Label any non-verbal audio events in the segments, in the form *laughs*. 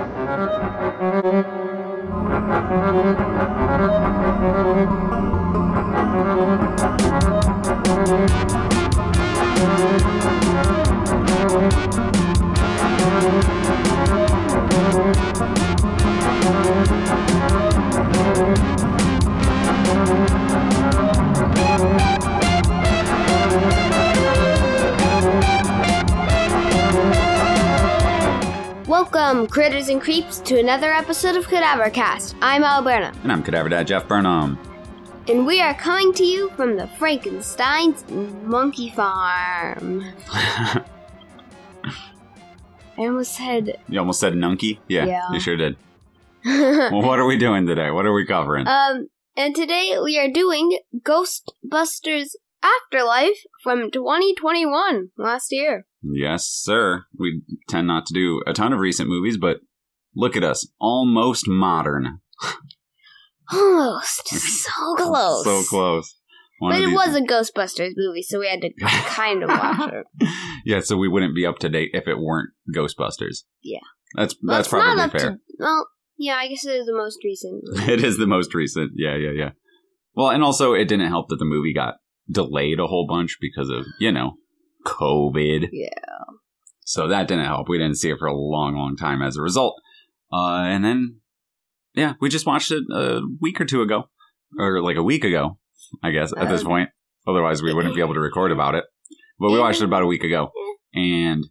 Thank you. Critters and creeps, to another episode of Cadavercast. I'm Alberta, And I'm Cadaver Dad Jeff Burnham. and we are coming to you from the Frankenstein's Monkey Farm. *laughs* I almost said, You almost said nunky? Yeah, Yeah. you sure did. *laughs* Well, what are we doing today? What are we covering? um, and today we are doing Ghostbusters Afterlife from 2021, last year. Yes, sir. We tend not to do a ton of recent movies, but look at us. Almost modern. Almost. *laughs* So close. So close. One But it was a Ghostbusters movie, so we had to *laughs* kind of watch it. yeah, so we wouldn't be up to date if it weren't Ghostbusters. Yeah. That's Well, that's probably fair. To, well, yeah, I guess it is the most recent. *laughs* It is the most recent. Yeah, yeah, yeah. Well, and also it didn't help that the movie got delayed a whole bunch because of, you know, COVID. Yeah. So that didn't help. We didn't see it for a long, long time as a result. Uh, and then, yeah, we just watched it a week or two ago, or like a week ago, I guess, at this Um, point. Otherwise, we wouldn't be able to record about it. But we watched it about a week ago, and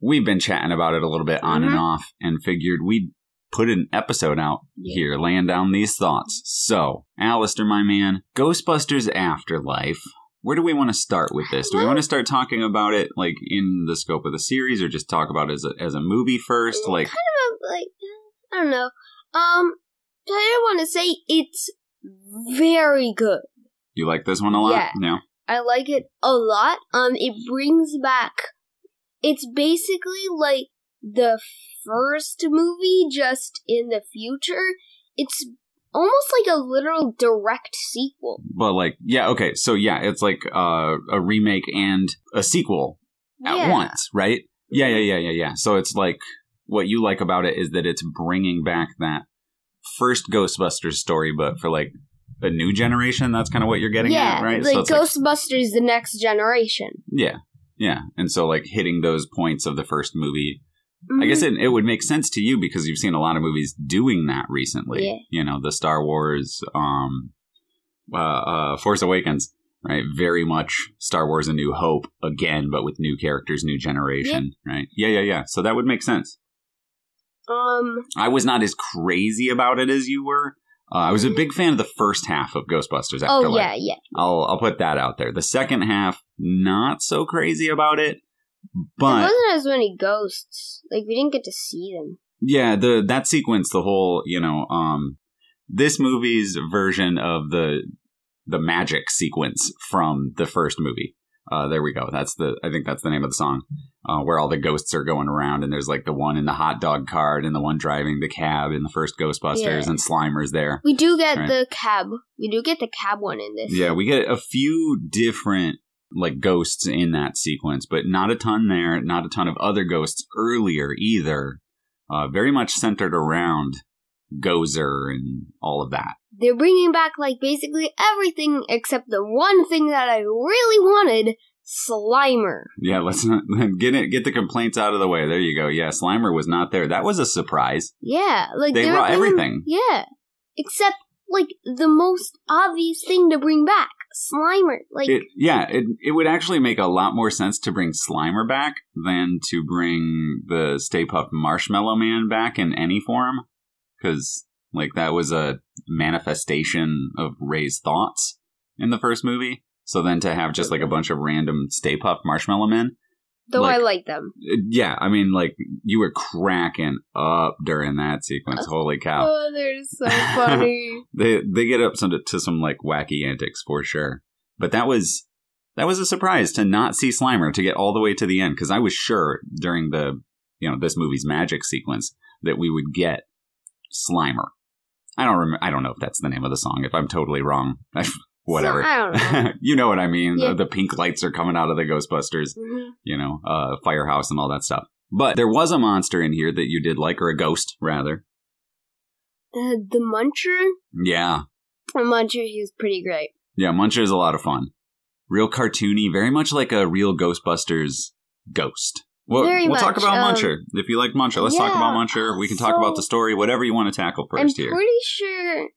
we've been chatting about it a little bit on and Mhm. off, and figured we'd put an episode out here, laying down these thoughts. So, Alistair, my man, Ghostbusters Afterlife. Where do we want to start with this? Do we want to start talking about it like in the scope of the series, or just talk about it as a, as a movie first? Like, kind of like I don't know. Um, I want to say it's very good. you like this one a lot? Yeah. Yeah. I like it a lot. Um, it brings back. It's basically like the first movie, just in the future. It's almost like a literal direct sequel. But like, yeah, okay. So yeah, it's like uh, a remake and a sequel at yeah. once, right? Yeah, yeah, yeah, yeah, yeah. So it's like what you like about it is that it's bringing back that first Ghostbusters story, but for like a new generation. That's kind of what you're getting yeah, at, right? like so it's like, Ghostbusters: The Next Generation. yeah, yeah, and so like hitting those points of the first movie. I Mhm. guess it, it would make sense to you because you've seen a lot of movies doing that recently. Yeah. You know, the Star Wars, um, uh, uh, Force Awakens, right? Very much Star Wars: A New Hope again, but with new characters, new generation, right? Yeah, yeah, yeah. So that would make sense. um, I was not as crazy about it as you were. Uh, I was a big fan of the first half of Ghostbusters Afterlife. oh yeah, yeah. I'll I'll put that out there. The second half, not so crazy about it, there but wasn't as many ghosts. Like we didn't get to see them. yeah, the that sequence, the whole you know, um, this movie's version of the the magic sequence from the first movie. Uh, there we go. That's the I think that's the name of the song, uh, where all the ghosts are going around, and there's like the one in the hot dog cart, and the one driving the cab in the first Ghostbusters, Yeah. and Slimer's there. We do get Right. the cab. We do get the cab one in this. Yeah, we get a few different like ghosts in that sequence, but not a ton there. Not a ton of other ghosts earlier either. Uh, very much centered around Gozer and all of that. They're bringing back like basically everything except the one thing that I really wanted: Slimer. Yeah, let's not *laughs* get it. Get the complaints out of the way. There you go. Yeah, Slimer was not there. That was a surprise. Yeah, like They brought everything. Yeah, except like the most obvious thing to bring back: Slimer. Like It, yeah, it it would actually make a lot more sense to bring Slimer back than to bring the Stay Puft Marshmallow Man back in any form, because like that was a manifestation of Ray's thoughts in the first movie. So then to have just like a bunch of random Stay Puft Marshmallow Men, though I like- like them. uh, yeah, I mean like you were cracking up during that sequence. Holy cow! Oh, they're so funny. *laughs* they they get up some to some like wacky antics for sure. But that was that was a surprise to not see Slimer to get all the way to the end because I was sure during the you know this movie's magic sequence that we would get Slimer. I don't remember. I don't know if that's the name of the song. If I'm totally wrong, *laughs* whatever. So, I don't know. *laughs* you know what I mean. Yeah. The, the pink lights are coming out of the Ghostbusters. Mhm. You know, uh, firehouse and all that stuff. But there was a monster in here that you did like, or a ghost, rather. Uh, the Muncher? Yeah. The Muncher, he was pretty great. Yeah, Muncher is a lot of fun. Real cartoony, very much like a real Ghostbusters ghost. Well, Very we'll talk about um, Muncher. If you like Muncher, let's talk about Muncher. We can talk about the story, whatever you want to tackle 1st I'm here. pretty sure.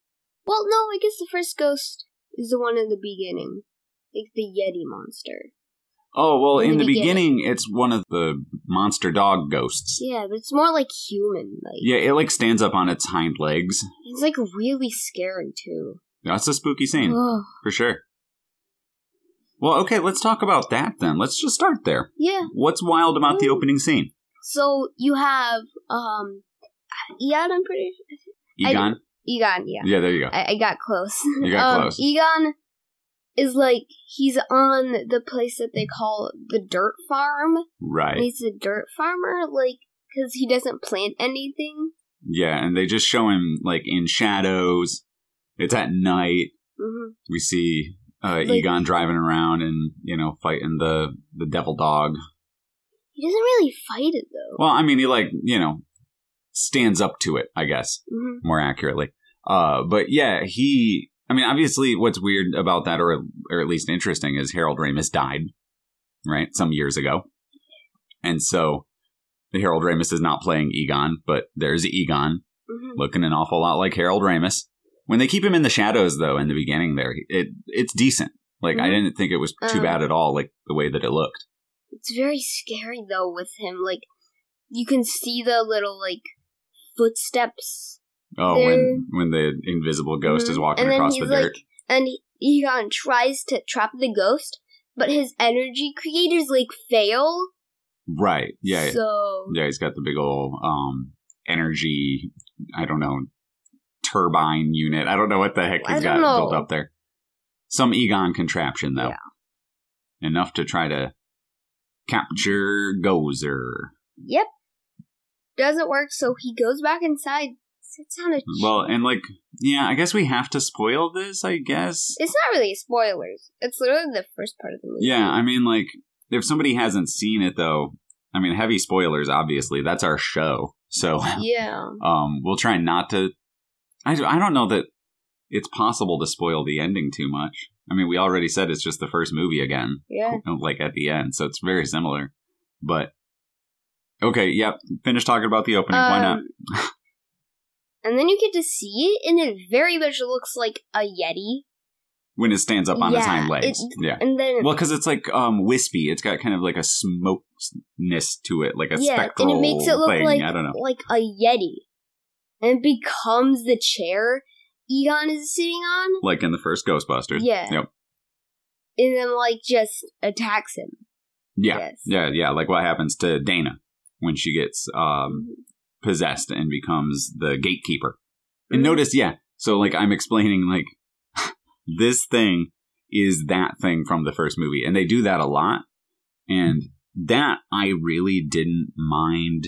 Well, no, I guess the first ghost is the one in the beginning. Like the Yeti monster. Oh, well, in, in the the beginning, it's one of the monster dog ghosts. Yeah, but it's more like human. Like Yeah, it like stands up on its hind legs. it's like really scary too. That's a spooky scene, Ugh. for sure. Well, okay, let's talk about that then. Let's just start there. Yeah. What's wild about the opening scene? So you have um, Egon. I'm pretty I- Egon? Egon. Yeah, Yeah, there you go. I, I got close. You got *laughs* um, close. Egon is like he's on the place that they call the dirt farm. Right. He's a dirt farmer, like because he doesn't plant anything. Yeah, and they just show him like in shadows. It's at night. hmm We see uh, Like- Egon driving around and you know fighting the the devil dog. He doesn't really fight it though. Well, I mean, he like you know stands up to it. I guess hmm more accurately. Uh, but yeah, he. I mean, obviously, what's weird about that, or or at least interesting, is Harold Ramis died, right, some years ago, and so Harold Ramis is not playing Egon, but there's Egon hmm looking an awful lot like Harold Ramis. When they keep him in the shadows, though, in the beginning, there, it it's decent. Like I Mhm. didn't think it was too Uh. bad at all, like the way that it looked. It's very scary though with him. Like you can see the little like footsteps, Oh, There- when when the invisible ghost is Mhm. walking across he's the dirt. like, and Egon tries to trap the ghost, but his energy creators like fail. right? Yeah, So Yeah, he's got the big old um energy. I don't know turbine unit. I don't know what the heck he's got know. built up there. Some Egon contraption though, enough to try to capture Gozer. yep, doesn't work. So he goes back inside, sits on a chair. Well, and like, yeah, I guess we have to spoil this. I guess. it's not really spoilers. It's literally the first part of the movie. Yeah, I mean, like, if somebody hasn't seen it though, I mean, heavy spoilers. Obviously, that's our show, so *laughs* yeah. um, we'll try not to. I I don't know that it's possible to spoil the ending too much. I mean, we already said it's just the first movie again, Yeah. like at the end, so it's very similar. But okay, yep. Finish talking about the opening. Why not? Um, and then you get to see it, and it very much looks like a Yeti. When it stands up on its hind legs, it- yeah. And then Well, because it's like um wispy. It's got kind of like a smokeness to it, like a yeah, spectral and it makes it look thing. like I don't know. like a Yeti, and it becomes the chair Egon is sitting on. Like in the first Ghostbusters. Yeah. Yep. And then like just attacks him. Yeah. Yeah. Yeah. Like what happens to Dana when she gets um possessed and becomes the gatekeeper. And Mhm. notice, yeah. So like I'm explaining like *laughs* this thing is that thing from the first movie. And they do that a lot. And that I really didn't mind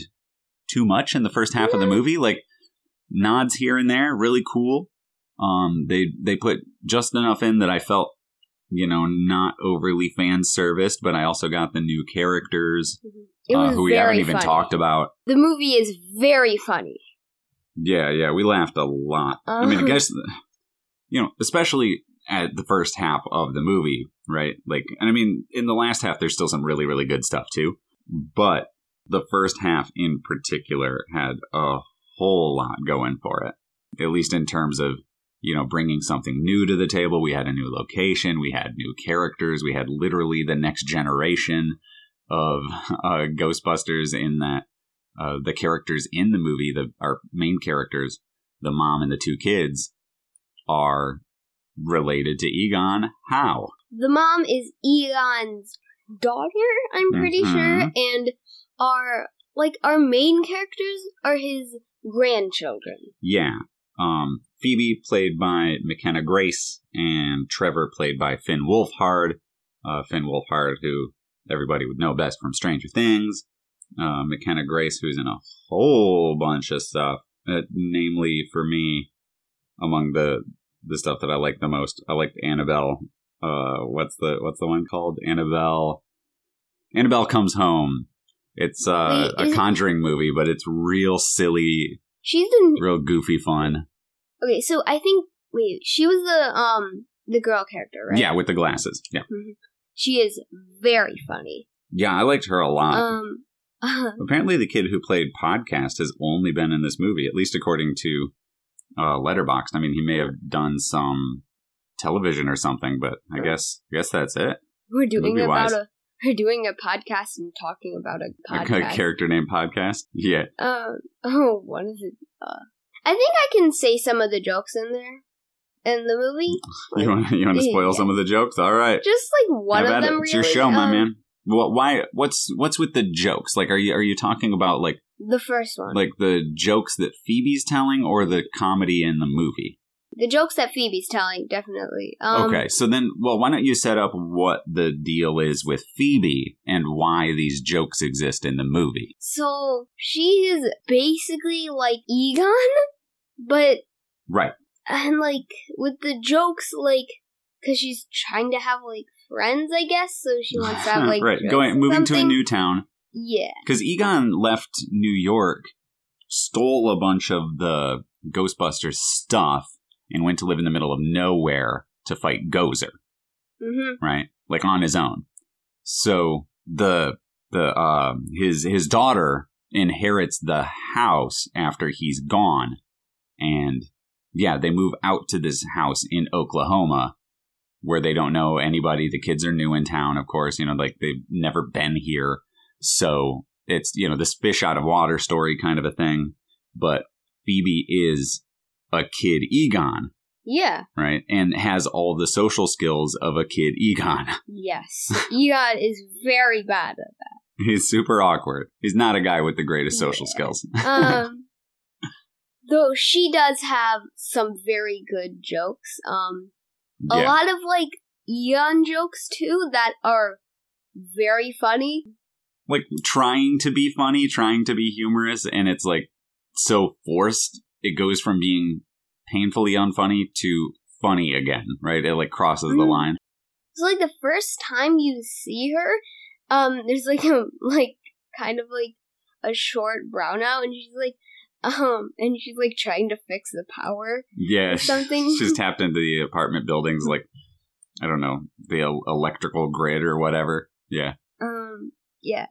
too much in the first half of the movie. Like nods here and there, really cool. Um they they put just enough in that I felt you know, not overly fan serviced, but I also got the new characters It uh, who we haven't even funny. talked about. The movie is very funny. Yeah, yeah, we laughed a lot. I mean, I Uh. guess you know, especially at the first half of the movie, right? Like, and I mean, in the last half, there's still some really, really good stuff too. But the first half in particular had a whole lot going for it, at least in terms of you know bringing something new to the table. We had a new location, we had new characters, we had literally the next generation of uh, Ghostbusters in that uh, the characters in the movie, the our main characters, the mom and the two kids, are related to Egon. How? The mom is Egon's daughter, I'm pretty Mhm. sure, and our like our main characters are his grandchildren. Yeah. Um, Phoebe played by McKenna Grace, and Trevor played by Finn Wolfhard. Uh, Finn Wolfhard, who everybody would know best from Stranger Things. Uh, McKenna Grace, who's in a whole bunch of stuff. Uh, namely, for me, among the the stuff that I like the most, I liked Annabelle. Uh, what's the what's the one called? Annabelle. Annabelle comes home. It's uh, a Conjuring movie, but it's real silly, She's the real goofy fun. okay. So I think wait, she was the um the girl character, right? Yeah, with the glasses. Yeah, She is very funny. yeah, I liked her a lot. Um. *laughs* Apparently, the kid who played podcast has only been in this movie, at least according to uh, Letterboxd. I mean, he may have done some television or something, but I guess I guess that's it. we're doing about a we're doing a podcast and talking about a A character named podcast. Yeah, Um. *laughs* Oh, what is it? Uh, I think I can say some of the jokes in there in the movie. *laughs* you want you want to spoil Yeah. some of the jokes? All right, Just like one of them. it. It's your show, my um, man. Well, why? What's what's with the jokes? Like, are you are you talking about like The first one. like the jokes that Phoebe's telling, or the comedy in the movie? The jokes that Phoebe's telling, definitely. Um, okay, so then, well, why don't you set up what the deal is with Phoebe and why these jokes exist in the movie? So she is basically like Egon, but Right. and like with the jokes, like because she's trying to have like friends, I guess. So she wants to have *laughs* like right. Going moving to a new town yeah. because Egon left New York, stole a bunch of the Ghostbusters stuff, and went to live in the middle of nowhere to fight Gozer. hmm right? Like on his own. So the the uh, his his daughter inherits the house after he's gone, and yeah, they move out to this house in Oklahoma where they don't know anybody. The kids are new in town, of course. You know, like they've never been here, so it's you know this fish out of water story kind of a thing. But Phoebe is a kid Egon, Yeah. right? And has all the social skills of a kid Egon. *laughs* Yes. Egon is very bad at that. He's super awkward. He's not a guy with the greatest social Yeah. skills. *laughs* um though she does have some very good jokes um a yeah. lot of like Egon jokes too that are very funny Like trying to be funny, trying to be humorous, and it's like so forced. It goes from being painfully unfunny to funny again, right? It like crosses the Mm. line. so like the first time you see her um there's like *laughs* a like kind of like a short brownout and she's like um and she's like trying to fix the power Yeah. *laughs* something. She's tapped into the apartment buildings, like, I don't know, the electrical grid or whatever. Yeah. Um, yeah.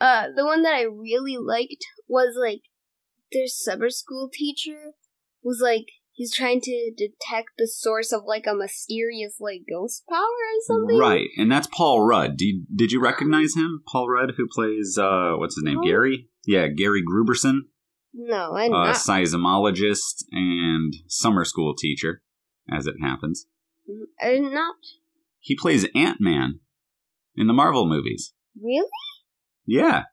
Uh, the one that I really liked was like their summer school teacher was like he's trying to detect the source of like a mysterious like ghost power or something. Right. And that's Paul Rudd. Did, did you recognize him? Paul Rudd, who plays, uh, what's his name? No. Gary? Yeah, Gary Gruberson. No, I a not. seismologist and summer school teacher, as it happens. I did not He plays Ant Man in the Marvel movies. really. Yeah,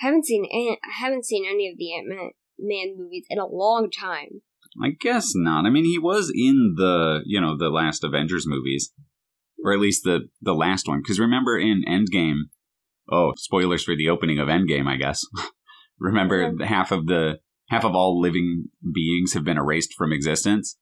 I haven't seen Ant. I haven't seen any of the Ant Man movies in a long time. I guess not. I mean, he was in the you know the last Avengers movies, or at least the the last one. Because remember in Endgame, oh spoilers for the opening of Endgame, I guess. *laughs* remember half of the half of all living beings have been erased from existence,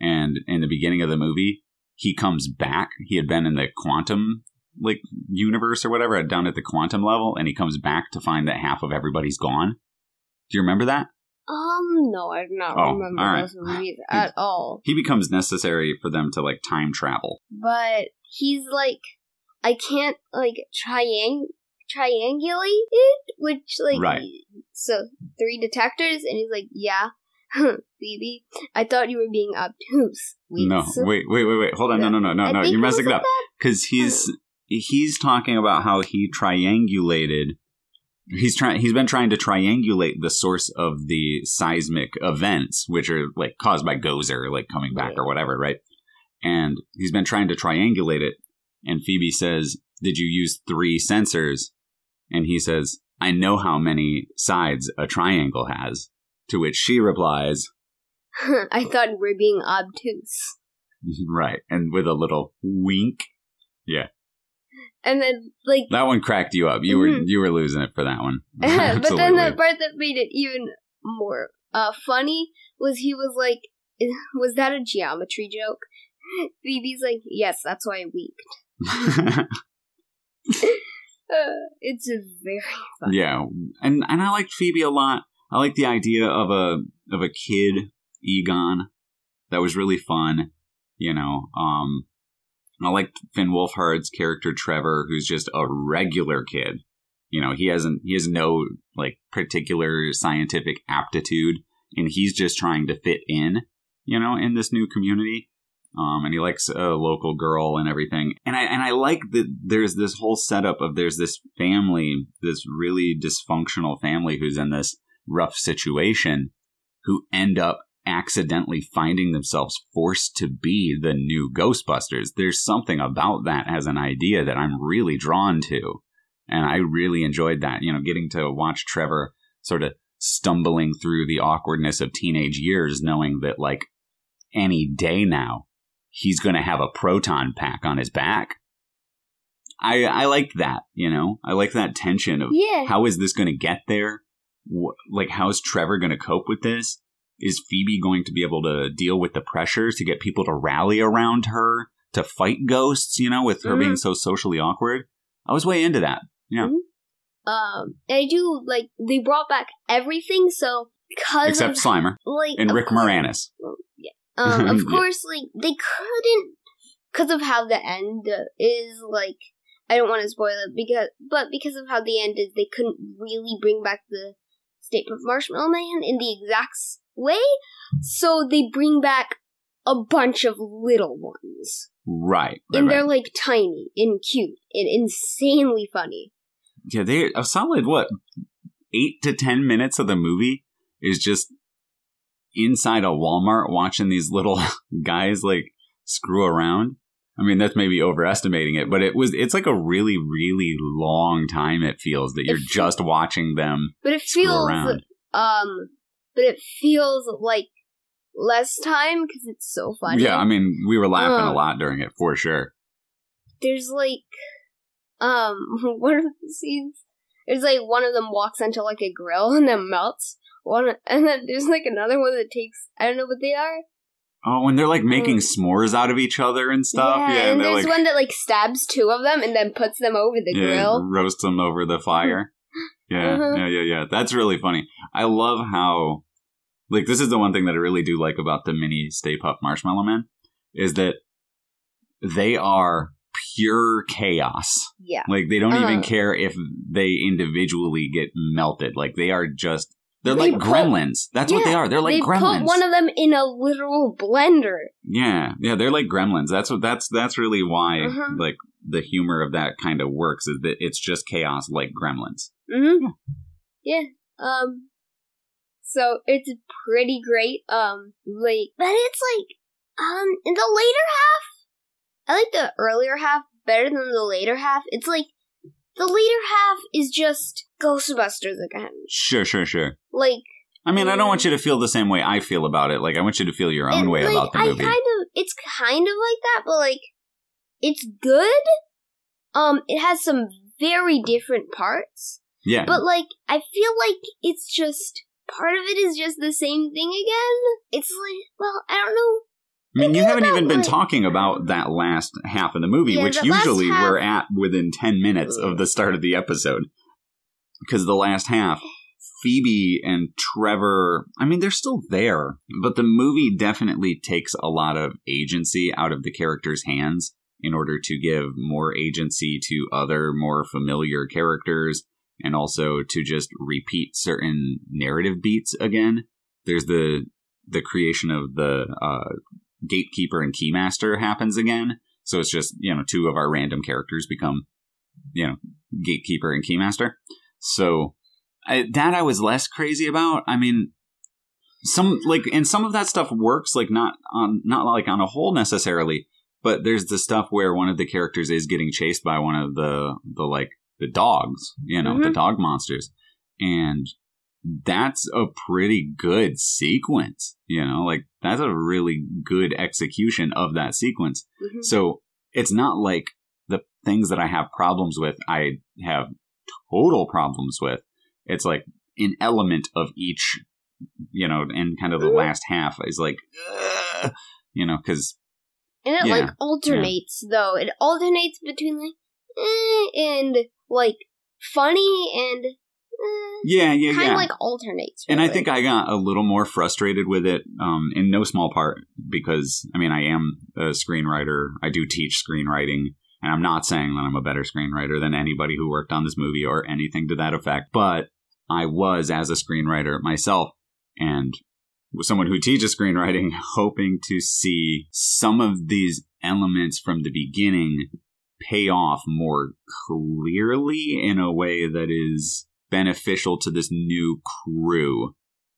and in the beginning of the movie, he comes back. He had been in the quantum like universe or whatever, down at the quantum level, and he comes back to find that half of everybody's gone. Do you remember that? Um, no, I do not Oh, remember right. those movies at all. He becomes necessary for them to like time travel. but he's like I can't like triang triangulate it, which like Right. so three detectors, and he's like, yeah, *laughs* Phoebe, I thought you were being obtuse. No, So- wait, wait, wait, wait. Hold on. No, no, no, no, I no. You're messing it up because he's he's talking about how he triangulated. He's trying. He's been trying to triangulate the source of the seismic events, which are like caused by Gozer, like coming back or whatever, right? And he's been trying to triangulate it. And Phoebe says, "Did you use three sensors?" And he says, "I know how many sides a triangle has." To which she replies, *laughs* I thought were being obtuse. *laughs* "Right," and with a little wink. And then like That one cracked you up. You were Mhm. you were losing it for that one. *laughs* *laughs* but then the part that made it even more uh funny was he was like *laughs* was that a geometry joke? Phoebe's like, yes, that's why I weeped. Uh, it's a very fun. Yeah, and and I liked Phoebe a lot. I like the idea of a of a kid Egon. That was really fun. You know, um, I liked Finn Wolfhard's character Trevor, who's just a regular kid. You know, he hasn't he has no like particular scientific aptitude, and he's just trying to fit in. You know, in this new community. Um, and he likes a local girl and everything. And I and I like that there's this whole setup of there's this family, this really dysfunctional family who's in this rough situation, who end up accidentally finding themselves forced to be the new Ghostbusters. There's something about that as an idea that I'm really drawn to. And I really enjoyed that, you know, getting to watch Trevor sort of stumbling through the awkwardness of teenage years, knowing that like any day now he's going to have a proton pack on his back. I I like that, you know. I like that tension of Yeah. how is this going to get there? Like how is Trevor going to cope with this? Is Phoebe going to be able to deal with the pressures to get people to rally around her to fight ghosts, you know, with her being so socially awkward? I was way into that. Yeah. Um, and I do like they brought back everything. So because Except of, Slimer like and Rick course- Moranis. Um, of *laughs* Yeah. course, like they couldn't because of how the end is. Like I don't want to spoil it because, but because of how the end is, they couldn't really bring back the Stay Puft Marshmallow Man in the exact way. So they bring back a bunch of little ones, Right. right, and they're like tiny and cute and insanely funny. Yeah, they a solid what eight to ten minutes of the movie is just inside a Walmart watching these little *laughs* guys like screw around. I mean, that's maybe overestimating it, but it was it's like a really, really long time it feels that you're It just watching them But it screw feels around. um, but it feels like less time because it's so funny. Yeah, I mean, we were laughing a Uh. lot during it for sure. there's like um *laughs* one of the scenes there's like one of them walks into like a grill and then melts one and then there's like another one that takes I don't know what they are. Oh, when they're like making Mm. s'mores out of each other and stuff. Yeah, and, and there's like one that like stabs two of them and then puts them over the yeah, grill. roasts them over the fire. Yeah, Uh-huh. yeah, yeah, yeah. That's really funny. I love how, like, this is the one thing that I really do like about the mini Stay Puft Marshmallow Man is that they are pure chaos. Yeah. Like, they don't even Uh-huh. care if they individually get melted. Like, they are just, they're They like put- gremlins. That's what they are. They're like they gremlins. put one of them in a literal blender. Yeah, yeah, they're like gremlins. That's what that's that's really why Uh-huh. like the humor of that kind of works is that it's just chaos like gremlins. Mm-hmm. Yeah. Um. So it's pretty great. Um. Like, but it's like, um, in the later half, I like the earlier half better than the later half. It's like the later half is just Ghostbusters again. Sure, sure, sure. Like, I mean, I don't want you to feel the same way I feel about it. Like I want you to feel your own it- way like, about the I movie. kind of, it's kind of like that, but like, it's good. Um, it has some very different parts. yeah. But like, I feel like it's just part of it is just the same thing again. It's like, well, I don't know. I mean, you haven't even been talking about that last half of the movie, Yeah, which last usually half- we're at within 10 minutes of the start of the episode. Because the last half, Phoebe and Trevor, I mean, they're still there, but the movie definitely takes a lot of agency out of the characters' hands in order to give more agency to other more familiar characters and also to just repeat certain narrative beats again. There's the the creation of the uh, gatekeeper and keymaster happens again. So it's just, you know, two of our random characters become, you know, gatekeeper and keymaster. So I, that I was less crazy about. I mean, some like, and some of that stuff works, like not on, not like on a whole necessarily, but there's the stuff where one of the characters is getting chased by one of the, the like, the dogs, you know, the Mhm. dog monsters. And that's a pretty good sequence, you know, like that's a really good execution of that sequence. Mhm. So it's not like the things that I have problems with, I have total problems with. It's like an element of each, you know, and kind of the Mhm. last half is like, ugh, you know, because And it Yeah, like alternates though. It alternates between like eh, and like funny and Yeah, yeah, kind yeah. of like alternates. and I think I got a little more frustrated with it, um, in no small part because I mean I am a screenwriter. I do teach screenwriting, and I'm not saying that I'm a better screenwriter than anybody who worked on this movie or anything to that effect. But I was as a screenwriter myself, and was someone who teaches screenwriting, *laughs* hoping to see some of these elements from the beginning pay off more clearly in a way that is beneficial to this new crew.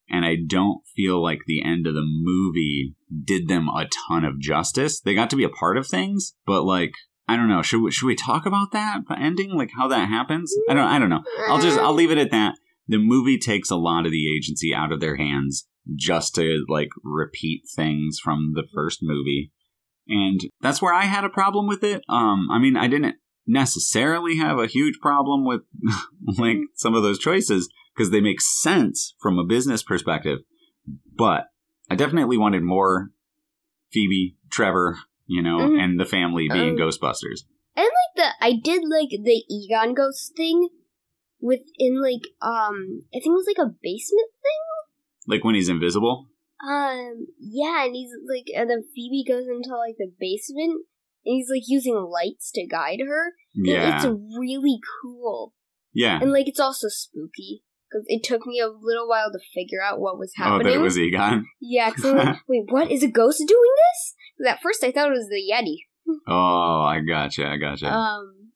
And I don't feel like the end of the movie did them a ton of justice. They got to be a part of things, but like, I don't know. Should we, should we talk about that ending? Like how that happens? I don't, I don't know. I'll just, I'll leave it at that. The movie takes a lot of the agency out of their hands just to like repeat things from the first movie. And that's where I had a problem with it. Um, I mean, I didn't necessarily have a huge problem with *laughs* like some of those choices because they make sense from a business perspective. But I definitely wanted more Phoebe, Trevor, you know, Mhm. and the family being Um, Ghostbusters. And like the I did like the Egon ghost thing within like um I think it was like a basement thing. Like when he's invisible. Um, yeah, and he's like, and then Phoebe goes into like the basement, and he's like using lights to guide her. Yeah. it's really cool, yeah. and like it's also spooky because it took me a little while to figure out what was happening. Oh, that it was Egon. yeah, because I'm like, *laughs* wait, what is a ghost doing this? at first I thought it was the Yeti. Oh, I gotcha. I gotcha. Um,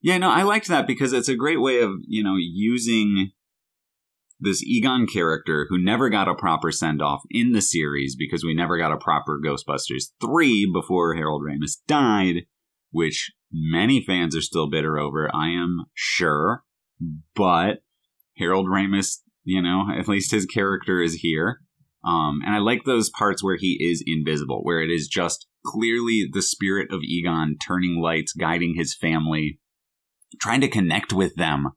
Yeah, no, I liked that because it's a great way of, you know, using this Egon character who never got a proper send off in the series because we never got a proper Ghostbusters 3 before Harold Ramis died, which many fans are still bitter over, I am sure. But Harold Ramis, you know, *laughs* at least his character is here. Um, and I like those parts where he is invisible, where it is just clearly the spirit of Egon turning lights, guiding his family, trying to connect with them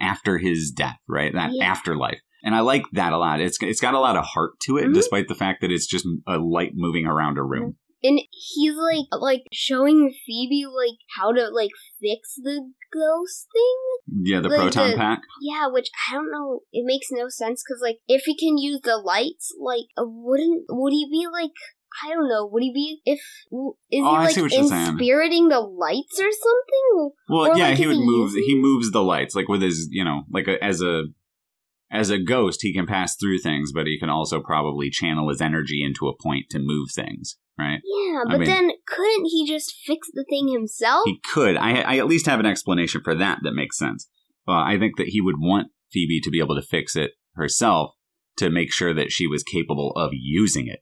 after his death, right? That Yeah. afterlife. And I like that a lot. It's it's got a lot of heart to it, Mhm. despite the fact that it's just a light moving around a room. and he's like, like showing Phoebe like how to like fix the ghost thing. Yeah, the Like proton the- pack. Yeah, which I don't know. It makes no sense because, like, if he can use the lights, like, uh, wouldn't would he be like? I don't know. Would he be if is Oh, he like inspiriting the lights or something? Well, Or, yeah, like, he would he move. using- He moves the lights, like with his, you know, like a, as a as a ghost, he can pass through things, but he can also probably channel his energy into a point to move things, right? Yeah, I but mean- then couldn't he just fix the thing himself? He could. I, I at least have an explanation for that that makes sense. Uh, I think that he would want Phoebe to be able to fix it herself to make sure that she was capable of using it.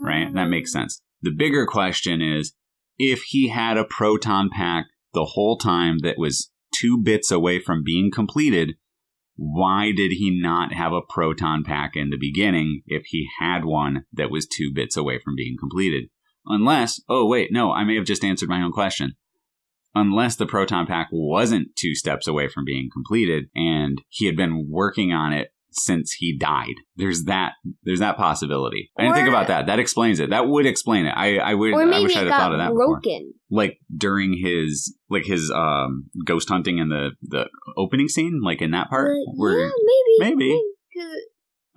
Right? That makes sense. The bigger question is if he had a proton pack the whole time that was two bits away from being completed, why did he not have a proton pack in the beginning if he had one that was two bits away from being completed? Unless, oh, wait, no, I may have just answered my own question. Unless the proton pack wasn't two steps away from being completed and he had been working on it since he died. There's that there's that possibility. I didn't think about that. That explains it. That would explain it. I, I would or I wish I'd thought of that before. broken. Like during his like his um ghost hunting in the the opening scene, like in that part Uh, where yeah, maybe, maybe.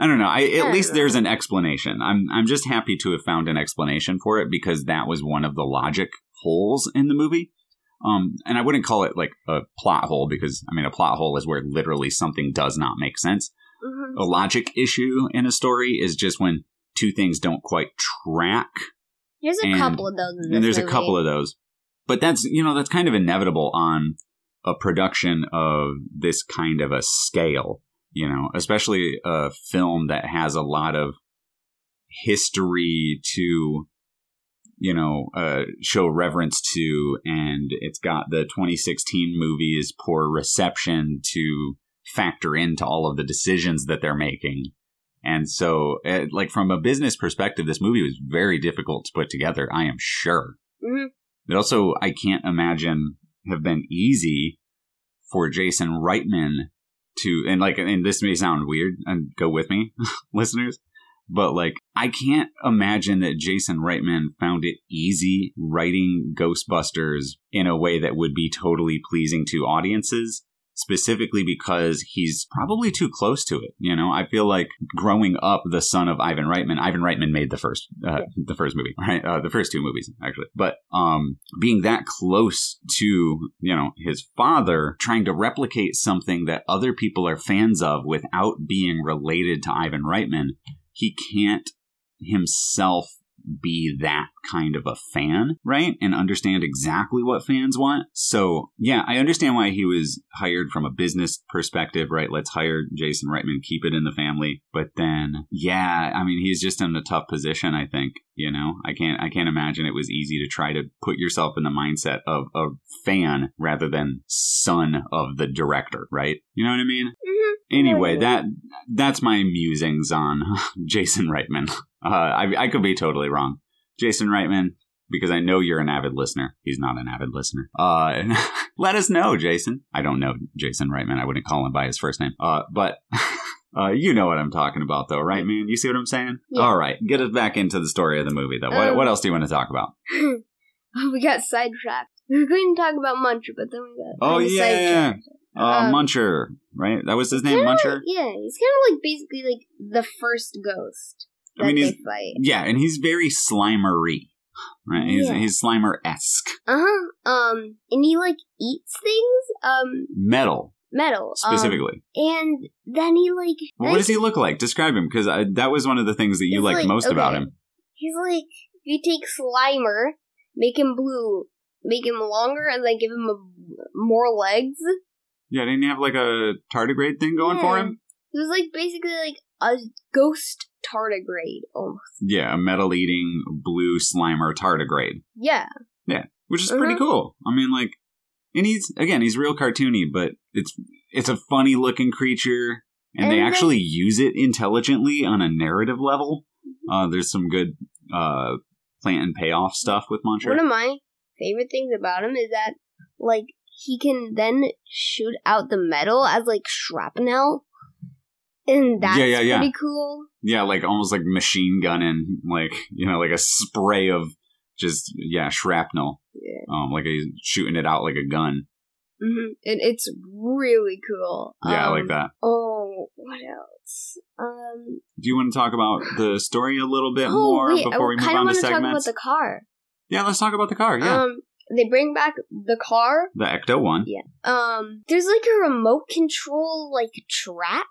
I don't know. I, at least there's an explanation. I'm I'm just happy to have found an explanation for it because that was one of the logic holes in the movie. Um, and I wouldn't call it like a plot hole because I mean a plot hole is where literally something does not make sense. Mhm. A logic issue in a story is just when two things don't quite track There's a and- couple of those. In and there's a couple of those but that's you know that's kind of inevitable on a production of this kind of a scale you know especially a film that has a lot of history to you know uh, show reverence to and it's got the 2016 movie's poor reception to factor into all of the decisions that they're making. And so uh, like from a business perspective this movie was very difficult to put together i am sure. Mhm. it also, I can't imagine, have been easy for Jason Reitman to, and like, and this may sound weird, and go with me, *laughs* listeners, but like I can't imagine that Jason Reitman found it easy writing Ghostbusters in a way that would be totally pleasing to audiences specifically because he's probably too close to it. You know, I feel like growing up the son of Ivan Reitman. Ivan Reitman made the first, uh, the first movie, *laughs* right? Uh, the first two movies actually, but um, being that close to you know his father, trying to replicate something that other people are fans of without being related to Ivan Reitman, he can't himself be that kind of a fan, right? And understand exactly what fans want. So, yeah, I understand why he was hired from a business perspective, right? Let's hire Jason Reitman, keep it in the family. But then, yeah, I mean, he's just in a tough position, I think, you know? I can't I can't imagine it was easy to try to put yourself in the mindset of a fan rather than son of the director, right? You know what I mean? Anyway, Yeah. that that's my musings on *laughs* Jason Reitman. Uh, I, I could be totally wrong. Jason Reitman, because I know you're an avid listener. He's not an avid listener. Uh, *laughs* let us know, Jason. I don't know Jason Reitman. I wouldn't call him by his first name. Uh, but *laughs* uh, you know what I'm talking about, though, right, man? You see what I'm saying? Yeah. All right, get us back into the story of the movie, though. What, Um, what else do you want to talk about? oh, we got sidetracked. We were going to talk about Muncher, but then we got Oh, kinda yeah. Uh, um, Muncher, right? That was his name, Muncher. like- yeah, he's kind of like basically like the first ghost I that mean, they he's- fight. Yeah, and he's very Slimery, right? He's, Yeah. he's Slimer esque. Uh huh. Um, and he like eats things. Um, Metal, metal um, specifically. and then he like Well, what does he look like? Describe him, because that was one of the things that you liked like- most about him. He's like if you take Slimer, make him blue, make him longer, and then give him a, more legs. Yeah, didn't he have like a tardigrade thing going for him? He was like basically like a ghost tardigrade almost. Yeah, a metal eating blue Slimer tardigrade, Yeah. Yeah. Which is pretty Uh-huh. cool. I mean, like, and he's again, he's real cartoony, but it's it's a funny looking creature, and, they And they- actually use it intelligently on a narrative level. Uh, there's some good uh, plant and payoff stuff with Muncher. One of my favorite things about him is that like he can then shoot out the metal as like shrapnel. And that's Yeah, yeah, yeah. pretty cool. Yeah, like almost like machine gunning, like you know, like a spray of just yeah shrapnel. Yeah. Um, like he's shooting it out like a gun. hmm And it's really cool. Yeah, I like Um, that. Oh, what else? Um, Do you want to talk about the story a little bit oh, more wait, before we move on to want to talk about segments? the car. Yeah, let's talk about the car. Yeah, Um, they bring back the car. the Ecto one. Yeah. Um, there's like a remote control like trap.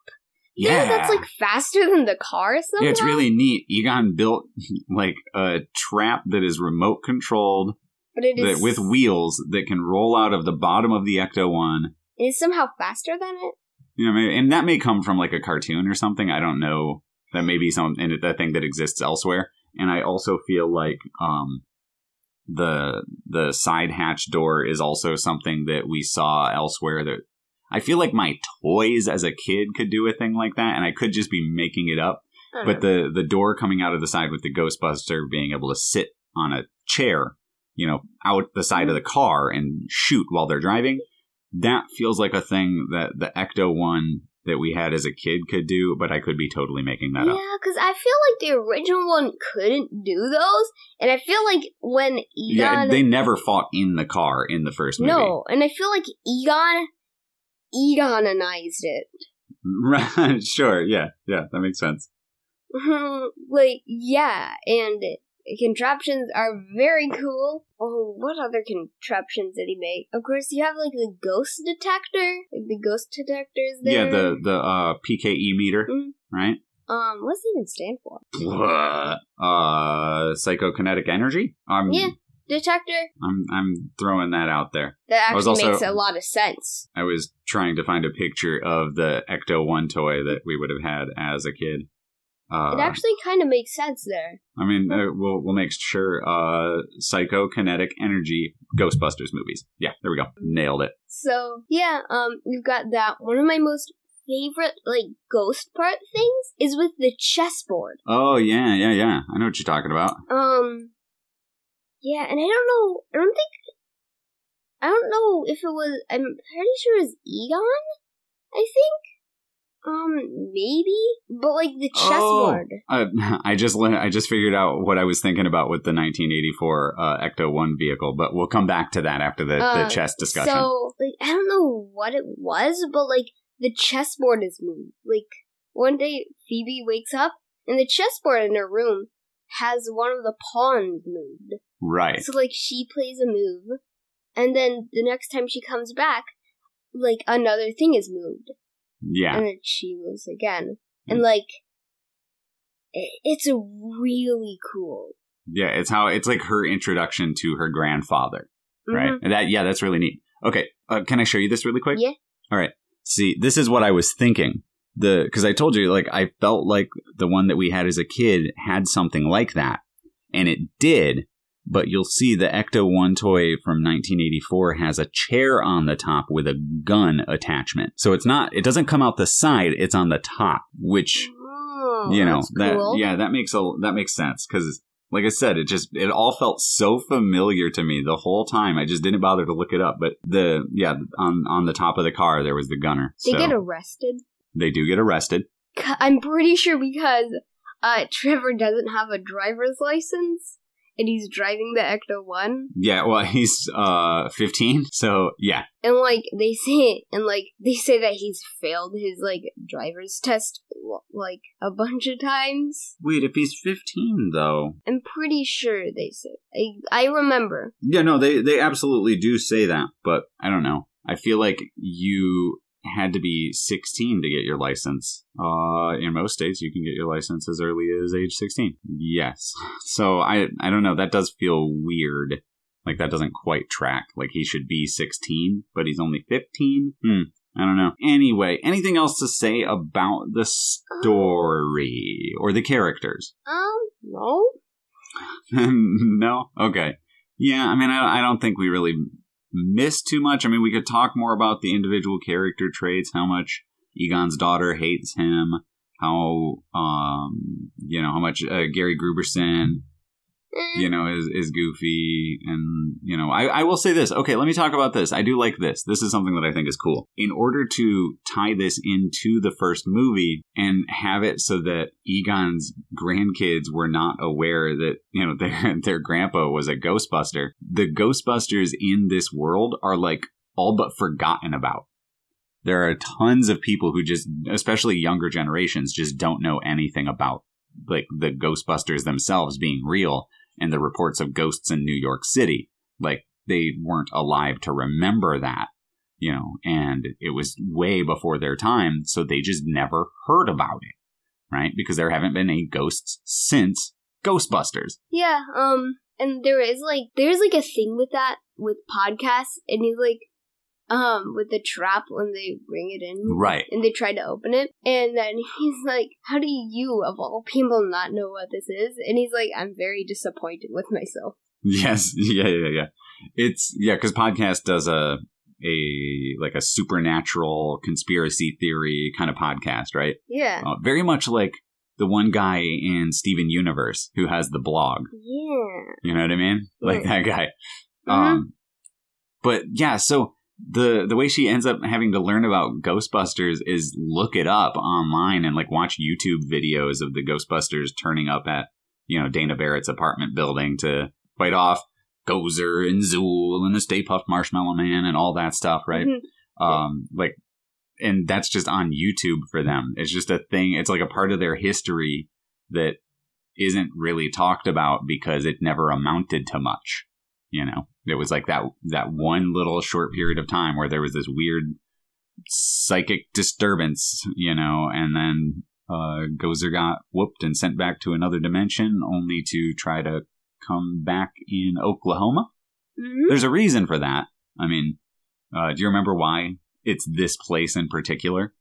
Yeah, that's like faster than the car somehow. yeah, it's really neat. Egon built *laughs* like a trap that is remote controlled but it that is with wheels that can roll out of the bottom of the Ecto one. It is somehow faster than it. You know, maybe, and that may come from like a cartoon or something. I don't know. That may be some and that thing that exists elsewhere. And I also feel like um, the the side hatch door is also something that we saw elsewhere. That I feel like my toys as a kid could do a thing like that, and I could just be making it up. But the the door coming out of the side with the Ghostbuster being able to sit on a chair, you know, out the side of the car and shoot while they're driving, that feels like a thing that the Ecto one that we had as a kid could do, but I could be totally making that up. yeah, because I feel like the original one couldn't do those, and I feel like when Egon, Yeah, they never fought in the car in the first movie. no, and I feel like Egon, Egonized it. Right, *laughs* sure, yeah, yeah, that makes sense. *laughs* like yeah, and contraptions are very cool. Oh, what other contraptions did he make? Of course, you have like the ghost detector, like the ghost detectors there. Yeah, the the uh, PKE meter, Mhm. right? um, what's it even stand for? uh, psychokinetic energy. Um, Yeah. Detector. I'm I'm throwing that out there. That actually also- makes a lot of sense. I was trying to find a picture of the Ecto One toy that we would have had as a kid. Uh, it actually kind of makes sense there. I mean, uh, we'll we'll make sure. Uh, psychokinetic energy Ghostbusters movies. Yeah, there we go. Nailed it. So yeah, um, you've got that. One of my most favorite like ghost part things is with the chessboard. Oh yeah, yeah, yeah. I know what you're talking about. Um, yeah, and I don't know. I don't think. I don't know if it was. I'm pretty sure it was Egon. I think. Um, maybe, but like the chessboard. *laughs* Uh, I just I just figured out what I was thinking about with the 1984 uh, Ecto One vehicle, but we'll come back to that after the, the Uh, chess discussion. So, like, I don't know what it was, but like the chessboard is moved. Like one day, Phoebe wakes up and the chessboard in her room has one of the pawns moved. right. So like she plays a move, and then the next time she comes back, like another thing is moved, Yeah. and then she moves again, and like it's a really cool. Yeah. It's how it's like her introduction to her grandfather. Right. Mhm. And that yeah, that's really neat. Okay. Uh, can I show you this really quick? Yeah. All right. See, this is what I was thinking. The because I told you like I felt like the one that we had as a kid had something like that, and it did. But you'll see the Ecto One toy from 1984 has a chair on the top with a gun attachment. So it's not. It doesn't come out the side. It's on the top, which Oh, you know that cool. yeah that makes a that makes sense because like i said it just it all felt so familiar to me the whole time i just didn't bother to look it up but the yeah on on the top of the car there was the gunner They so get arrested. they do get arrested I'm pretty sure because uh, Trevor doesn't have a driver's license and he's driving the Ecto One, yeah well he's uh 15 so yeah and like they say, and like they say that he's failed his like driver's test like a bunch of times. wait if he's 15 though I'm pretty sure they say. I I remember. yeah no they they absolutely do say that but i don't know i feel like you had to be 16 to get your license. Uh, in most states, you can get your license as early as age 16. Yes. *laughs* So I, I don't know. That does feel weird. Like that doesn't quite track. Like he should be 16, but he's only 15. Hmm. I don't know. Anyway, anything else to say about the story or the characters? Um, no. *laughs* no? Okay. Yeah, I mean, I, I don't think we really missed too much. I mean, we could talk more about the individual character traits, how much Egon's daughter hates him, how, um, you know, how much uh, Gary Grooberson, Eh. you know, is, is goofy. And, you know, I, I will say this. Okay, let me talk about this. I do like this. This is something that I think is cool. In order to tie this into the first movie and have it so that Egon's grandkids were not aware that, you know, *laughs* their, their grandpa was a Ghostbuster, the Ghostbusters in this world are like all but forgotten about. There are tons of people who just, especially younger generations, just don't know anything about like the Ghostbusters themselves being real and the reports of ghosts in New York City. Like they weren't alive to remember that, you know, and it was way before their time, so they just never heard about it, right? Because there haven't been any ghosts since Ghostbusters. Yeah, um, and there is like there's like a thing with that with podcasts, and he's like, um, with the trap when they bring it in, Right. and they try to open it, and then he's like, "How do you, of all people, not know what this is?" And he's like, "I'm very disappointed with myself." Yes. *laughs* Yeah, yeah, yeah. It's yeah, because podcast does a a like a supernatural conspiracy theory kind of podcast, right? Yeah, Uh, very much like the one guy in Steven Universe who has the blog. yeah, You know what I mean? Like Yeah. that guy. Mhm. Um, but yeah, so the the way she ends up having to learn about Ghostbusters is look it up online and like watch YouTube videos of the Ghostbusters turning up at you know Dana Barrett's apartment building to fight off Gozer and Zuul and the Stay Puft Marshmallow Man and all that stuff, right? Mhm. um like and that's just on youtube for them it's just a thing it's like a part of their history that isn't really talked about because it never amounted to much you know it was like that that one little short period of time where there was this weird psychic disturbance you know and then uh gozer got whooped and sent back to another dimension only to try to come back in oklahoma Mhm. there's a reason for that. I mean, uh, do you remember why it's this place in particular?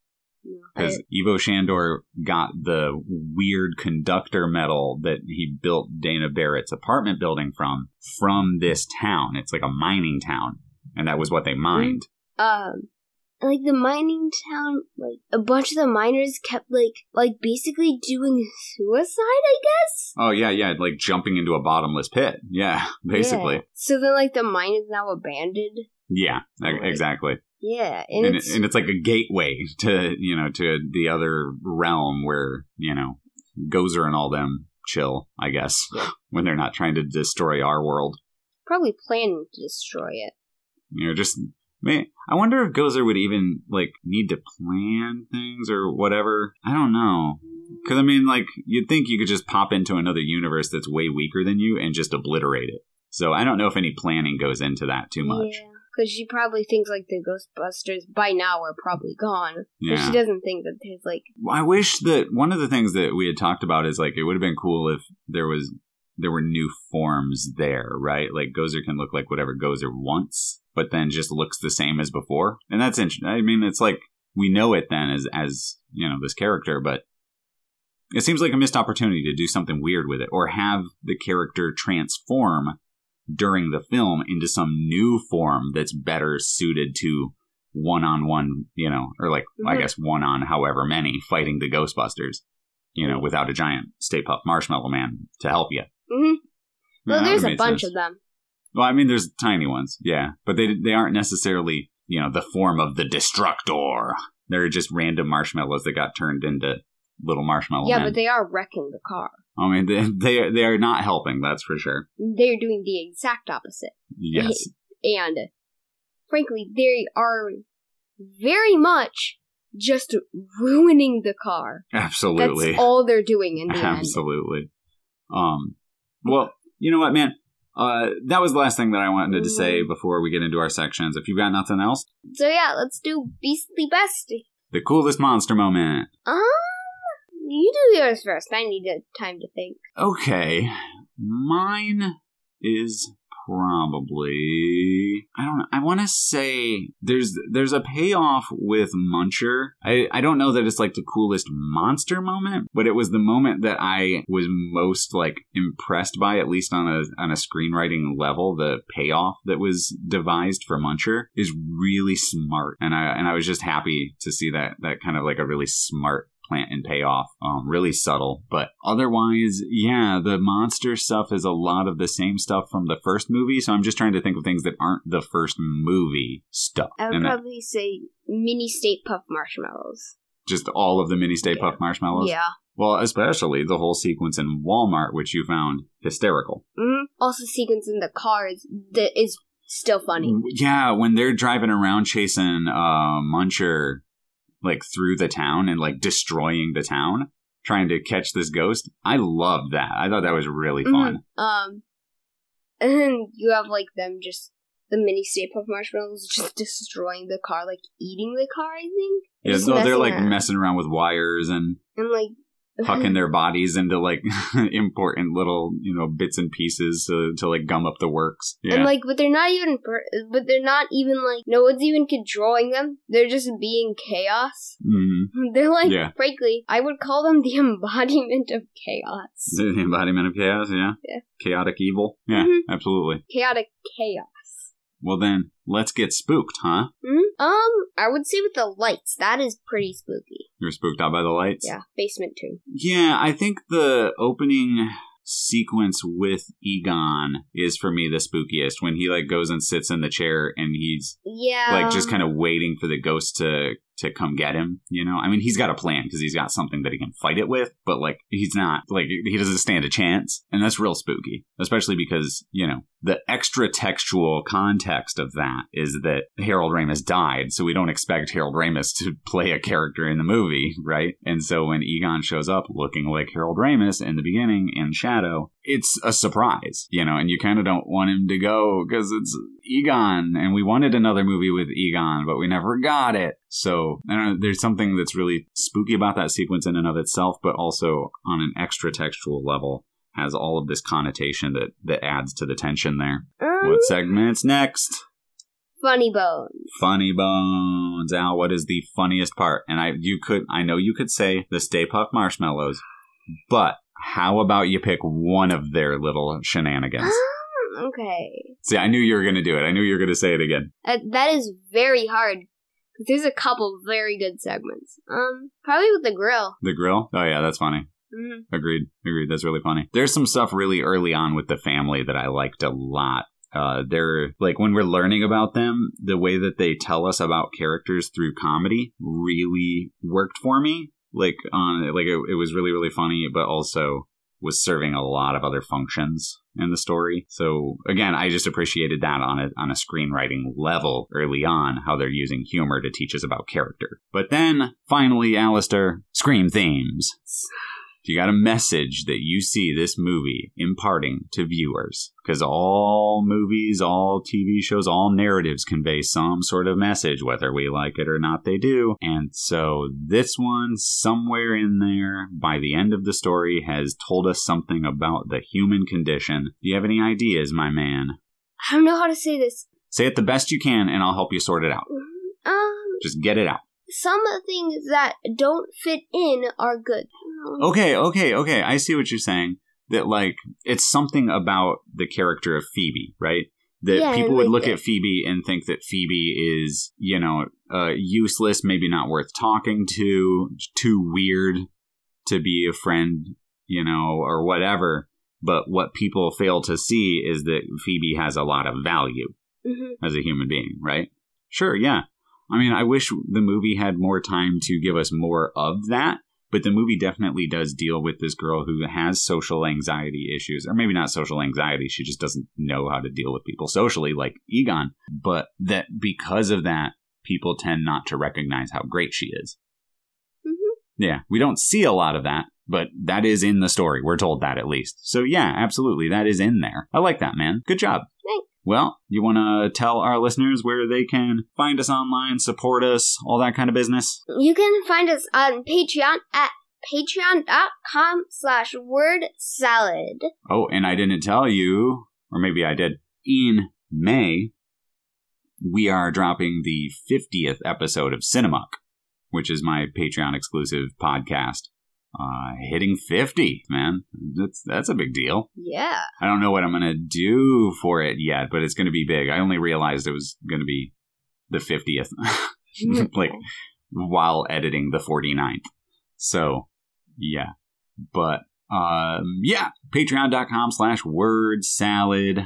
Because Ivo Shandor got the weird conductor metal that he built Dana Barrett's apartment building from from this town. It's like a mining town, and that was what they mined. Um, like the mining town, like a bunch of the miners kept like like basically doing suicide. I guess. Oh yeah, yeah, like jumping into a bottomless pit. Yeah, *laughs* basically. Yeah. So then, like, the mine is now abandoned. Yeah, e- Right. exactly. Yeah, and, And, it's and it's like a gateway *laughs* to you know to the other realm where you know Gozer and all them chill. I guess Yeah. *laughs* when they're not trying to destroy our world. probably planning to destroy it. You know, just man, I wonder if Gozer would even like need to plan things or whatever. I don't know. Mm. Because I mean, like you'd think you could just pop into another universe that's way weaker than you and just obliterate it. So I don't know if any planning goes into that too much. Yeah, because she probably thinks like the Ghostbusters by now are probably gone. Yeah. she doesn't think that there's like I wish that one of the things that we had talked about is like it would have been cool if there was there were new forms there, right? Like Gozer can look like whatever Gozer wants, but then just looks the same as before, and that's interesting. I mean, it's like we know it then as as you know this character, but it seems like a missed opportunity to do something weird with it, or have the character transform during the film into some new form that's better suited to one on one, you know, or like I Mhm. guess one on however many fighting the Ghostbusters, you know, without a giant Stay Puft Marshmallow Man to help you. hmm Well, there's a bunch of of them. Well, I mean, there's tiny ones, yeah, but they they aren't necessarily you know the form of the Destructor. They're just random marshmallows that got turned into little marshmallow yeah, men. but they are wrecking the car. I mean, they they are, they are not helping. That's for sure. They're doing the exact opposite. Yes, *laughs* And frankly, they are very much just ruining the car. absolutely. That's all they're doing in *laughs* the end. Absolutely. Um, well, you know what, man? Uh, that was the last thing that I wanted to say Mm. before we get into our sections. If you've got nothing else, So yeah, let's do Beastly bestie. the coolest monster moment. Um, you do yours first. I need a time to think. Okay, mine is probably I don't know. I want to say there's there's a payoff with Muncher. I I don't know that it's like the coolest monster moment, but it was the moment that I was most like impressed by, at least on a on a screenwriting level. The payoff that was devised for Muncher is really smart, and I and I was just happy to see that that kind of like a really smart plant and payoff. Um, really subtle, but otherwise, yeah, the monster stuff is a lot of the same stuff from the first movie. So I'm just trying to think of things that aren't the first movie stuff, I would and that- probably say mini Stay Puft marshmallows. just all of the mini Stay Yeah. Puft marshmallows. Yeah. Well, especially the whole sequence in Walmart, which you found hysterical. hmm Also, sequence in the cars that is still funny. Yeah, when they're driving around chasing uh, Muncher like through the town and like destroying the town, trying to catch this ghost. I loved that. I thought that was really fun. Mhm. Um, *laughs* and you have like them just the mini Stay Puft marshmallows just destroying the car, like eating the car. I think. Yeah, Just no, they're like around. messing around with wires and and like hucking *laughs* their bodies into like *laughs* important little you know bits and pieces to, to like gum up the works. Yeah, And like, but they're not even, per- but they're not even like, no one's even controlling them. They're just being chaos. Mhm. *laughs* They're like, Yeah. frankly, I would call them the embodiment of chaos. the embodiment of chaos. Yeah, Yeah. chaotic evil. Yeah, Mhm. absolutely. Chaotic chaos. Well, then let's get spooked, huh? hmm Um, I would say with the lights, that is pretty spooky. You're spooked out by the lights. Yeah, basement too. Yeah, I think the opening sequence with Egon is for me the spookiest when he like goes and sits in the chair and he's Yeah. like just kind of waiting for the ghost to to come get him you know? I mean he's got a plan because he's got something that he can fight it with but like he's not like he doesn't stand a chance and that's real spooky especially because you know the extra textual context of that is that harold ramis died so we don't expect harold ramis to *laughs* play a character in the movie right? And so when egon shows up looking like harold ramis in the beginning in shadow it's a surprise you know and you kind of don't want him to go because it's Egon, and we wanted another movie with Egon, but we never got it. So I don't know, there's something that's really spooky about that sequence in and of itself, but also on an extra textual level has all of this connotation that that adds to the tension there. Um, What segment's next? funny bones. Funny bones. Al, what is the funniest part? And I you could I know you could say the Stay Puft Marshmallows, but how about you pick one of their little shenanigans? *gasps* okay. See, I knew you were going to do it. I knew you were going to say it again. Uh, that is very hard. There's a couple very good segments. Um, probably with the grill. The grill? Oh, yeah, that's funny. hmm Agreed. Agreed. That's really funny. There's some stuff really early on with the family that I liked a lot uh, they're like when we're learning about them, the way that they tell us about characters through comedy really worked for me. Like on like it, it was really really funny, but also was serving a lot of other functions in the story. So again, I just appreciated that on a on a screenwriting level early on, how they're using humor to teach us about character. But then finally, Alistair, scream themes. You got a message that you see this movie imparting to viewers. Because all movies, all TV shows, all narratives convey some sort of message, whether we like it or not, they do. And so this one, somewhere in there, by the end of the story, has told us something about the human condition. Do you have any ideas, my man? I don't know how to say this. Say it the best you can, and I'll help you sort it out. Um, Just get it out. some things that don't fit in are good. *laughs* Okay, okay, okay. I see what you're saying. That like it's something about the character of Phoebe, right? That Yeah, people would like look that. at Phoebe and think that Phoebe is, you know, uh, useless, maybe not worth talking to, too weird to be a friend, you know, or whatever. But what people fail to see is that Phoebe has a lot of value hmm as a human being, right? Sure, yeah. I mean, I wish the movie had more time to give us more of that, but the movie definitely does deal with this girl who has social anxiety issues, or maybe not social anxiety, she just doesn't know how to deal with people socially, like Egon, but that because of that, people tend not to recognize how great she is. hmm Yeah, we don't see a lot of that, but that is in the story. We're told that at least. So yeah, absolutely, that is in there. I like that, man. Good job. Thanks. Well, you want to tell our listeners where they can find us online, support us, all that kind of business? You can find us on Patreon at patreon.com slash word salad. Oh, and I didn't tell you, or maybe I did. In May, we are dropping the 50th episode of Cinemuck, which is my Patreon exclusive podcast. Uh, hitting 50, man. That's, that's a big deal. Yeah. I don't know what I'm going to do for it yet, but it's going to be big. I only realized it was going to be the 50th, *laughs* like while editing the 49th. So, yeah. But, um, yeah, patreon.com slash word salad.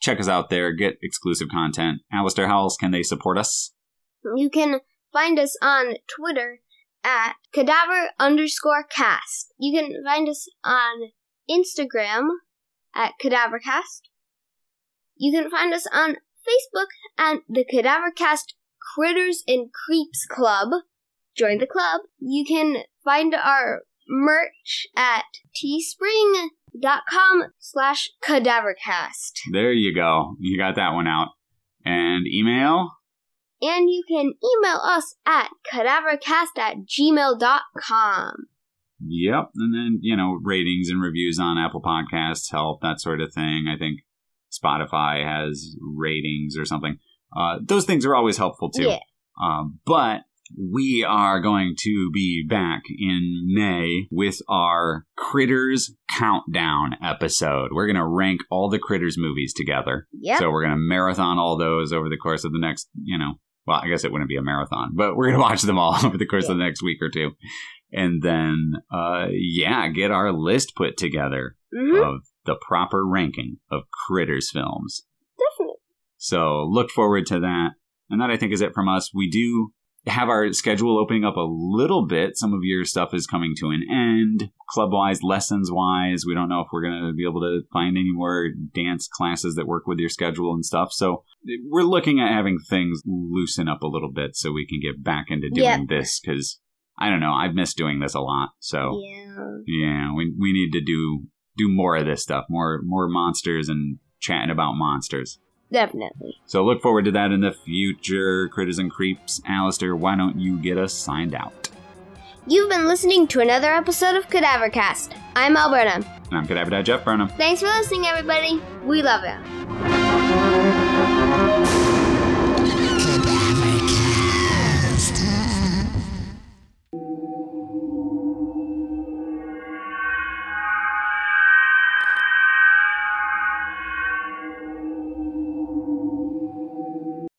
Check us out there. Get exclusive content. Alistair, how else can they support us? You can find us on Twitter at cadaver underscore cast. You can find us on Instagram at cadavercast. You can find us on Facebook at the Cadavercast Critters and Creeps Club. Join the club. You can find our merch at teespring.com slash cadavercast. There you go. You got that one out. And email? And you can email us at cadavercast at gmail.com. Yep. And then, you know, ratings and reviews on Apple Podcasts help, that sort of thing. I think Spotify has ratings or something. Uh, those things are always helpful too. Yeah. Um, but we are going to be back in May with our Critters Countdown episode. We're going to rank all the Critters movies together. Yep. So we're going to marathon all those over the course of the next, you know, well, I guess it wouldn't be a marathon, but we're going *laughs* to watch them all over the course of the next week or two. And then, uh, yeah, get our list put together hmm of the proper ranking of Critters films. Definitely. So look forward to that. And that I think is it from us. We do have our schedule opening up a little bit. Some of your stuff is coming to an end, club wise, lessons wise. We don't know if we're going to be able to find any more dance classes that work with your schedule and stuff. So we're looking at having things loosen up a little bit so we can get back into doing Yeah. this because I don't know. I've missed doing this a lot. So Yeah. yeah, we, we need to do do more of this stuff, more more monsters and chatting about monsters. Definitely. So look forward to that in the future. Critters and Creeps. Alistair, why don't you get us signed out? You've been listening to another episode of Cadavercast. I'm Alberta. And I'm Cadaver Dad Jeff Burnham. Thanks for listening, everybody. We love you.